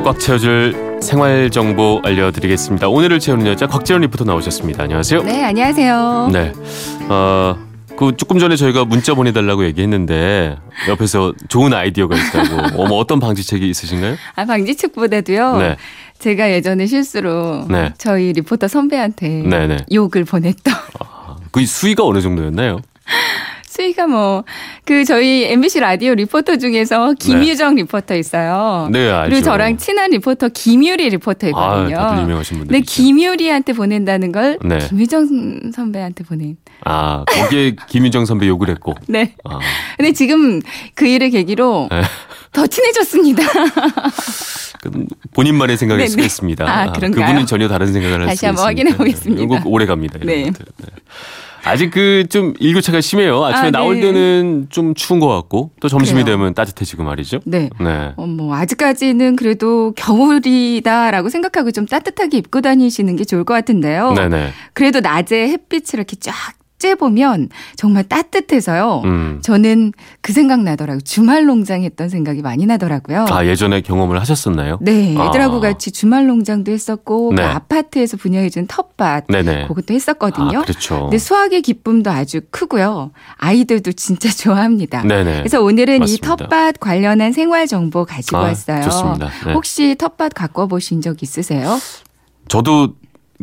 하루를 꽉 채워줄 생활 정보 알려드리겠습니다. 오늘을 채우는 여자 곽재현 리포터 나오셨습니다. 안녕하세요. 네, 안녕하세요. 네. 어, 그 조금 전에 저희가 문자 보내달라고 얘기했는데 옆에서 좋은 아이디어가 있다고. 어머 어떤 방지책이 있으신가요? 아, 방지책보다도요. 네. 제가 예전에 실수로 네. 저희 리포터 선배한테 네네. 욕을 보냈던 그 수위가 어느 정도였나요? 수위가 뭐 그 저희 MBC 라디오 리포터 중에서 김유정 리포터 있어요. 네, 알죠. 그리고 저랑 친한 리포터 김유리 리포터이거든요. 아, 다들 유명하신 분들. 근데 김유리한테 보낸다는 걸 네. 김유정 선배한테 보낸. 아, 거기에 김윤정 선배 욕을 했고. 네. 아, 근데 지금 그 일을 계기로 네. 더 친해졌습니다. 그 본인만의 생각일 네네. 수도 있습니다. 아, 그런가요? 그분은 전혀 다른 생각을 할 다시 수도 한번 있습니다. 확인해 보겠습니다. 오래 갑니다. 네. 것들. 네. 아직 그 좀 일교차가 심해요. 아침에 아, 나올 네. 때는 좀 추운 것 같고 또 점심이 그래요. 되면 따뜻해지고 말이죠. 네. 네. 어, 뭐, 아직까지는 그래도 겨울이다라고 생각하고 좀 따뜻하게 입고 다니시는 게 좋을 것 같은데요. 네네. 그래도 낮에 햇빛을 이렇게 쫙 쬐보면 정말 따뜻해서요. 음. 저는 그 생각 나더라고요. 주말 농장 했던 생각이 많이 나더라고요. 아 예전에 경험을 하셨었나요? 네, 애들하고 아. 같이 주말 농장도 했었고 네. 그 아파트에서 분양해준 텃밭 네네. 그것도 했었거든요. 아, 그렇죠. 근데 수학의 기쁨도 아주 크고요. 아이들도 진짜 좋아합니다. 네네. 그래서 오늘은 맞습니다. 이 텃밭 관련한 생활 정보 가지고 아, 왔어요. 좋습니다. 네. 혹시 텃밭 갖고 보신 적 있으세요? 저도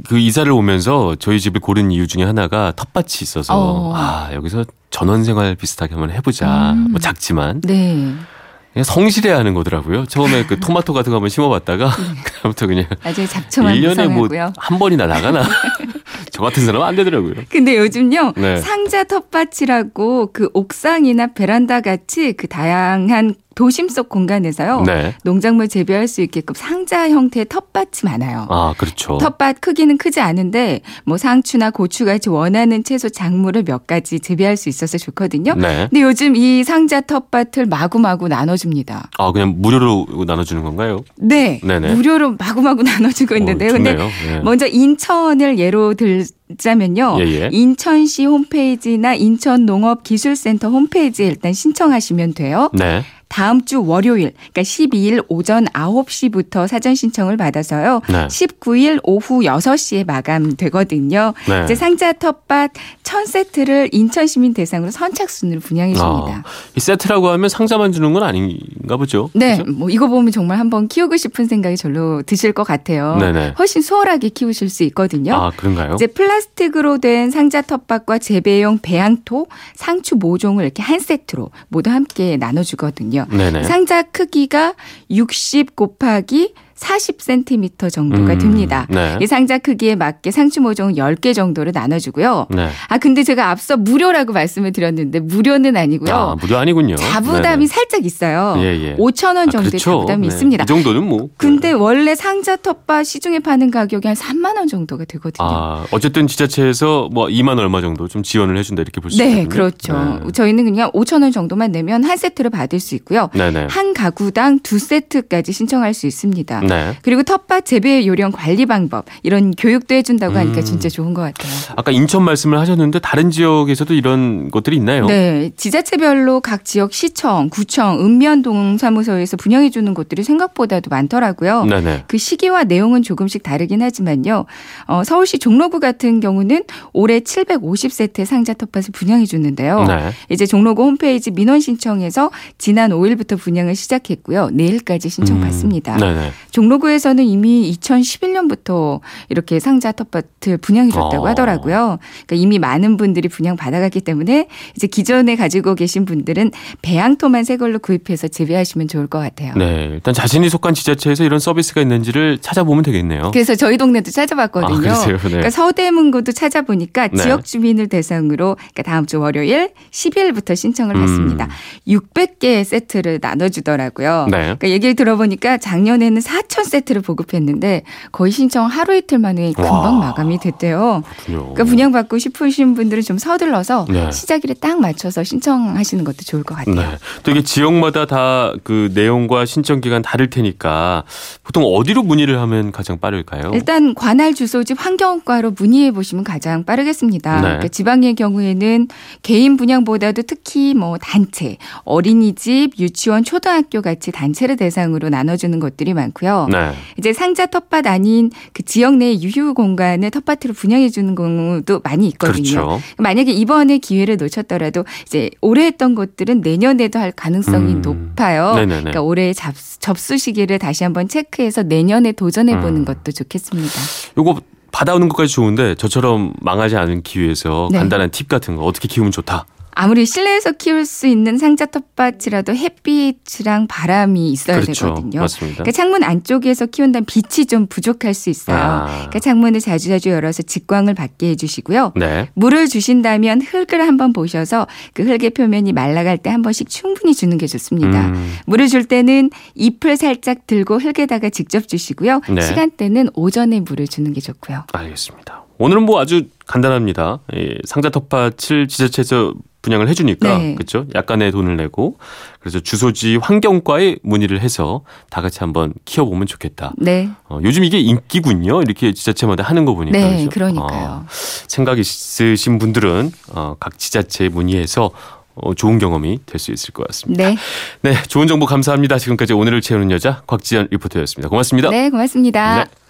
그 이사를 오면서 저희 집을 고른 이유 중에 하나가 텃밭이 있어서 어. 아 여기서 전원 생활 비슷하게 한번 해보자. 음. 뭐 작지만 네. 그냥 성실해야 하는 거더라고요. 처음에 그 토마토 같은 거 한번 심어봤다가 그다음부터 그냥 아주 잡초만 1년에 뭐. 한 번이나 나가나? 저 같은 사람은 안 되더라고요. 근데 요즘요 네. 상자 텃밭이라고 그 옥상이나 베란다 같이 그 다양한 도심 속 공간에서요 네. 농작물 재배할 수 있게끔 상자 형태의 텃밭이 많아요. 아, 그렇죠. 텃밭 크기는 크지 않은데 뭐 상추나 고추 같이 원하는 채소 작물을 몇 가지 재배할 수 있어서 좋거든요. 네. 근데 요즘 이 상자 텃밭을 마구마구 나눠줍니다. 아, 그냥 무료로 나눠주는 건가요? 네, 네네. 무료로 마구마구 나눠주고 있는데요. 어, 근데 좋네요. 네. 먼저 인천을 예로 들 자면요. 예, 예. 인천시 홈페이지나 인천농업기술센터 홈페이지에 일단 신청하시면 돼요. 네. 다음 주 월요일, 그러니까 12일 오전 9시부터 사전 신청을 받아서요. 네. 19일 오후 6시에 마감되거든요. 네. 이제 상자 텃밭 1000세트를 인천 시민 대상으로 선착순으로 분양해 줍니다. 아, 이 세트라고 하면 상자만 주는 건 아닌가 보죠. 네, 그죠? 뭐 이거 보면 정말 한번 키우고 싶은 생각이 절로 드실 것 같아요. 네네. 훨씬 수월하게 키우실 수 있거든요. 아, 그런가요? 이제 플라스틱으로 된 상자 텃밭과 재배용 배양토, 상추 모종을 이렇게 한 세트로 모두 함께 나눠 주거든요. 네네. 상자 크기가 60 곱하기 40cm 정도가 음, 됩니다. 네. 이 상자 크기에 맞게 상추 모종 10개 정도를 나눠주고요. 네. 아, 근데 제가 앞서 무료라고 말씀을 드렸는데 무료는 아니고요. 아, 무료 아니군요. 자부담이 네네. 살짝 있어요. 예, 예. 5천 원 아, 정도의 그렇죠. 자부담이 네. 있습니다. 이 정도는 뭐. 근데 네. 원래 상자 텃밭 시중에 파는 가격이 한 3만 원 정도가 되거든요. 아, 어쨌든 지자체에서 뭐 2만 얼마 정도 좀 지원을 해준다 이렇게 볼 수 있거든요. 네, 그렇죠. 네. 저희는 그냥 5천 원 정도만 내면 한 세트를 받을 수 있고요. 네네. 한 가구당 두 세트까지 신청할 수 있습니다. 네. 그리고 텃밭 재배 요령 관리 방법 이런 교육도 해준다고 하니까 음. 진짜 좋은 것 같아요. 아까 인천 말씀을 하셨는데 다른 지역에서도 이런 것들이 있나요? 네, 지자체별로 각 지역 시청, 구청, 읍면동사무소에서 분양해 주는 곳들이 생각보다도 많더라고요. 네네. 그 시기와 내용은 조금씩 다르긴 하지만요. 어, 서울시 종로구 같은 경우는 올해 750세트의 상자 텃밭을 분양해 주는데요. 네. 이제 종로구 홈페이지 민원 신청해서 지난 5일부터 분양을 시작했고요. 내일까지 신청 받습니다. 음, 네네. 종로구에서는 이미 2011년부터 이렇게 상자 텃밭을 분양해 줬다고 어. 하더라고요. 그러니까 이미 많은 분들이 분양 받아갔기 때문에 이제 기존에 가지고 계신 분들은 배양토만 새 걸로 구입해서 재배하시면 좋을 것 같아요. 네. 일단 자신이 속한 지자체에서 이런 서비스가 있는지를 찾아보면 되겠네요. 그래서 저희 동네도 찾아봤거든요. 아? 네. 그러니까 서대문구도 찾아보니까 네. 지역 주민을 대상으로 그러니까 다음 주 월요일 10일부터 신청을 음. 받습니다. 600개의 세트를 나눠주더라고요. 네. 그러니까 얘기를 들어보니까 작년에는 4천 세트를 보급했는데 거의 신청 하루 이틀 만에 금방 와. 마감이 됐대요. 그렇군요. 그러니까 분양받고 싶으신 분들은 좀 서둘러서 네. 시작일에 딱 맞춰서 신청하시는 것도 좋을 것 같아요. 네. 또 이게 지역마다 다 그 내용과 신청 기간 다를 테니까 보통 어디로 문의를 하면 가장 빠를까요? 일단 관할 주소지 환경과로 문의해 보시면 가장 빠르겠습니다. 네. 그러니까 지방의 경우에는 개인 분양보다도 특히 뭐 단체, 어린이집, 유치원, 초등학교 같이 단체를 대상으로 나눠주는 것들이 많고요. 있어요. 네. 이제 상자 텃밭 아닌 그 지역 내 유휴 공간을 텃밭으로 분양해 주는 경우도 많이 있거든요. 그렇죠. 만약에 이번에 기회를 놓쳤더라도 이제 올해 했던 것들은 내년에도 할 가능성이 음. 높아요. 네네네. 그러니까 올해 잡, 접수 시기를 다시 한번 체크해서 내년에 도전해 보는 음. 것도 좋겠습니다. 요거 받아오는 것까지 좋은데 저처럼 망하지 않기 위해서 네. 간단한 팁 같은 거 어떻게 키우면 좋다. 아무리 실내에서 키울 수 있는 상자 텃밭이라도 햇빛이랑 바람이 있어야 그렇죠. 되거든요. 맞습니다. 그러니까 창문 안쪽에서 키운다면 빛이 좀 부족할 수 있어요. 아. 그러니까 창문을 자주자주 열어서 직광을 받게 해주시고요. 네. 물을 주신다면 흙을 한번 보셔서 그 흙의 표면이 말라갈 때 한 번씩 충분히 주는 게 좋습니다. 음, 물을 줄 때는 잎을 살짝 들고 흙에다가 직접 주시고요. 네. 시간대는 오전에 물을 주는 게 좋고요. 알겠습니다. 오늘은 뭐 아주 간단합니다. 이 상자 텃밭을 지자체에서 분양을 해주니까 네. 그렇죠. 약간의 돈을 내고 그래서 주소지 환경과에 문의를 해서 다 같이 한번 키워보면 좋겠다. 네. 어, 요즘 이게 인기군요. 이렇게 지자체마다 하는 거 보니까. 네, 그죠? 그러니까요. 어, 생각 있으신 분들은 어, 각 지자체에 문의해서 어, 좋은 경험이 될 수 있을 것 같습니다. 네. 네, 좋은 정보 감사합니다. 지금까지 오늘을 채우는 여자 곽지연 리포터였습니다. 고맙습니다. 네, 고맙습니다. 네.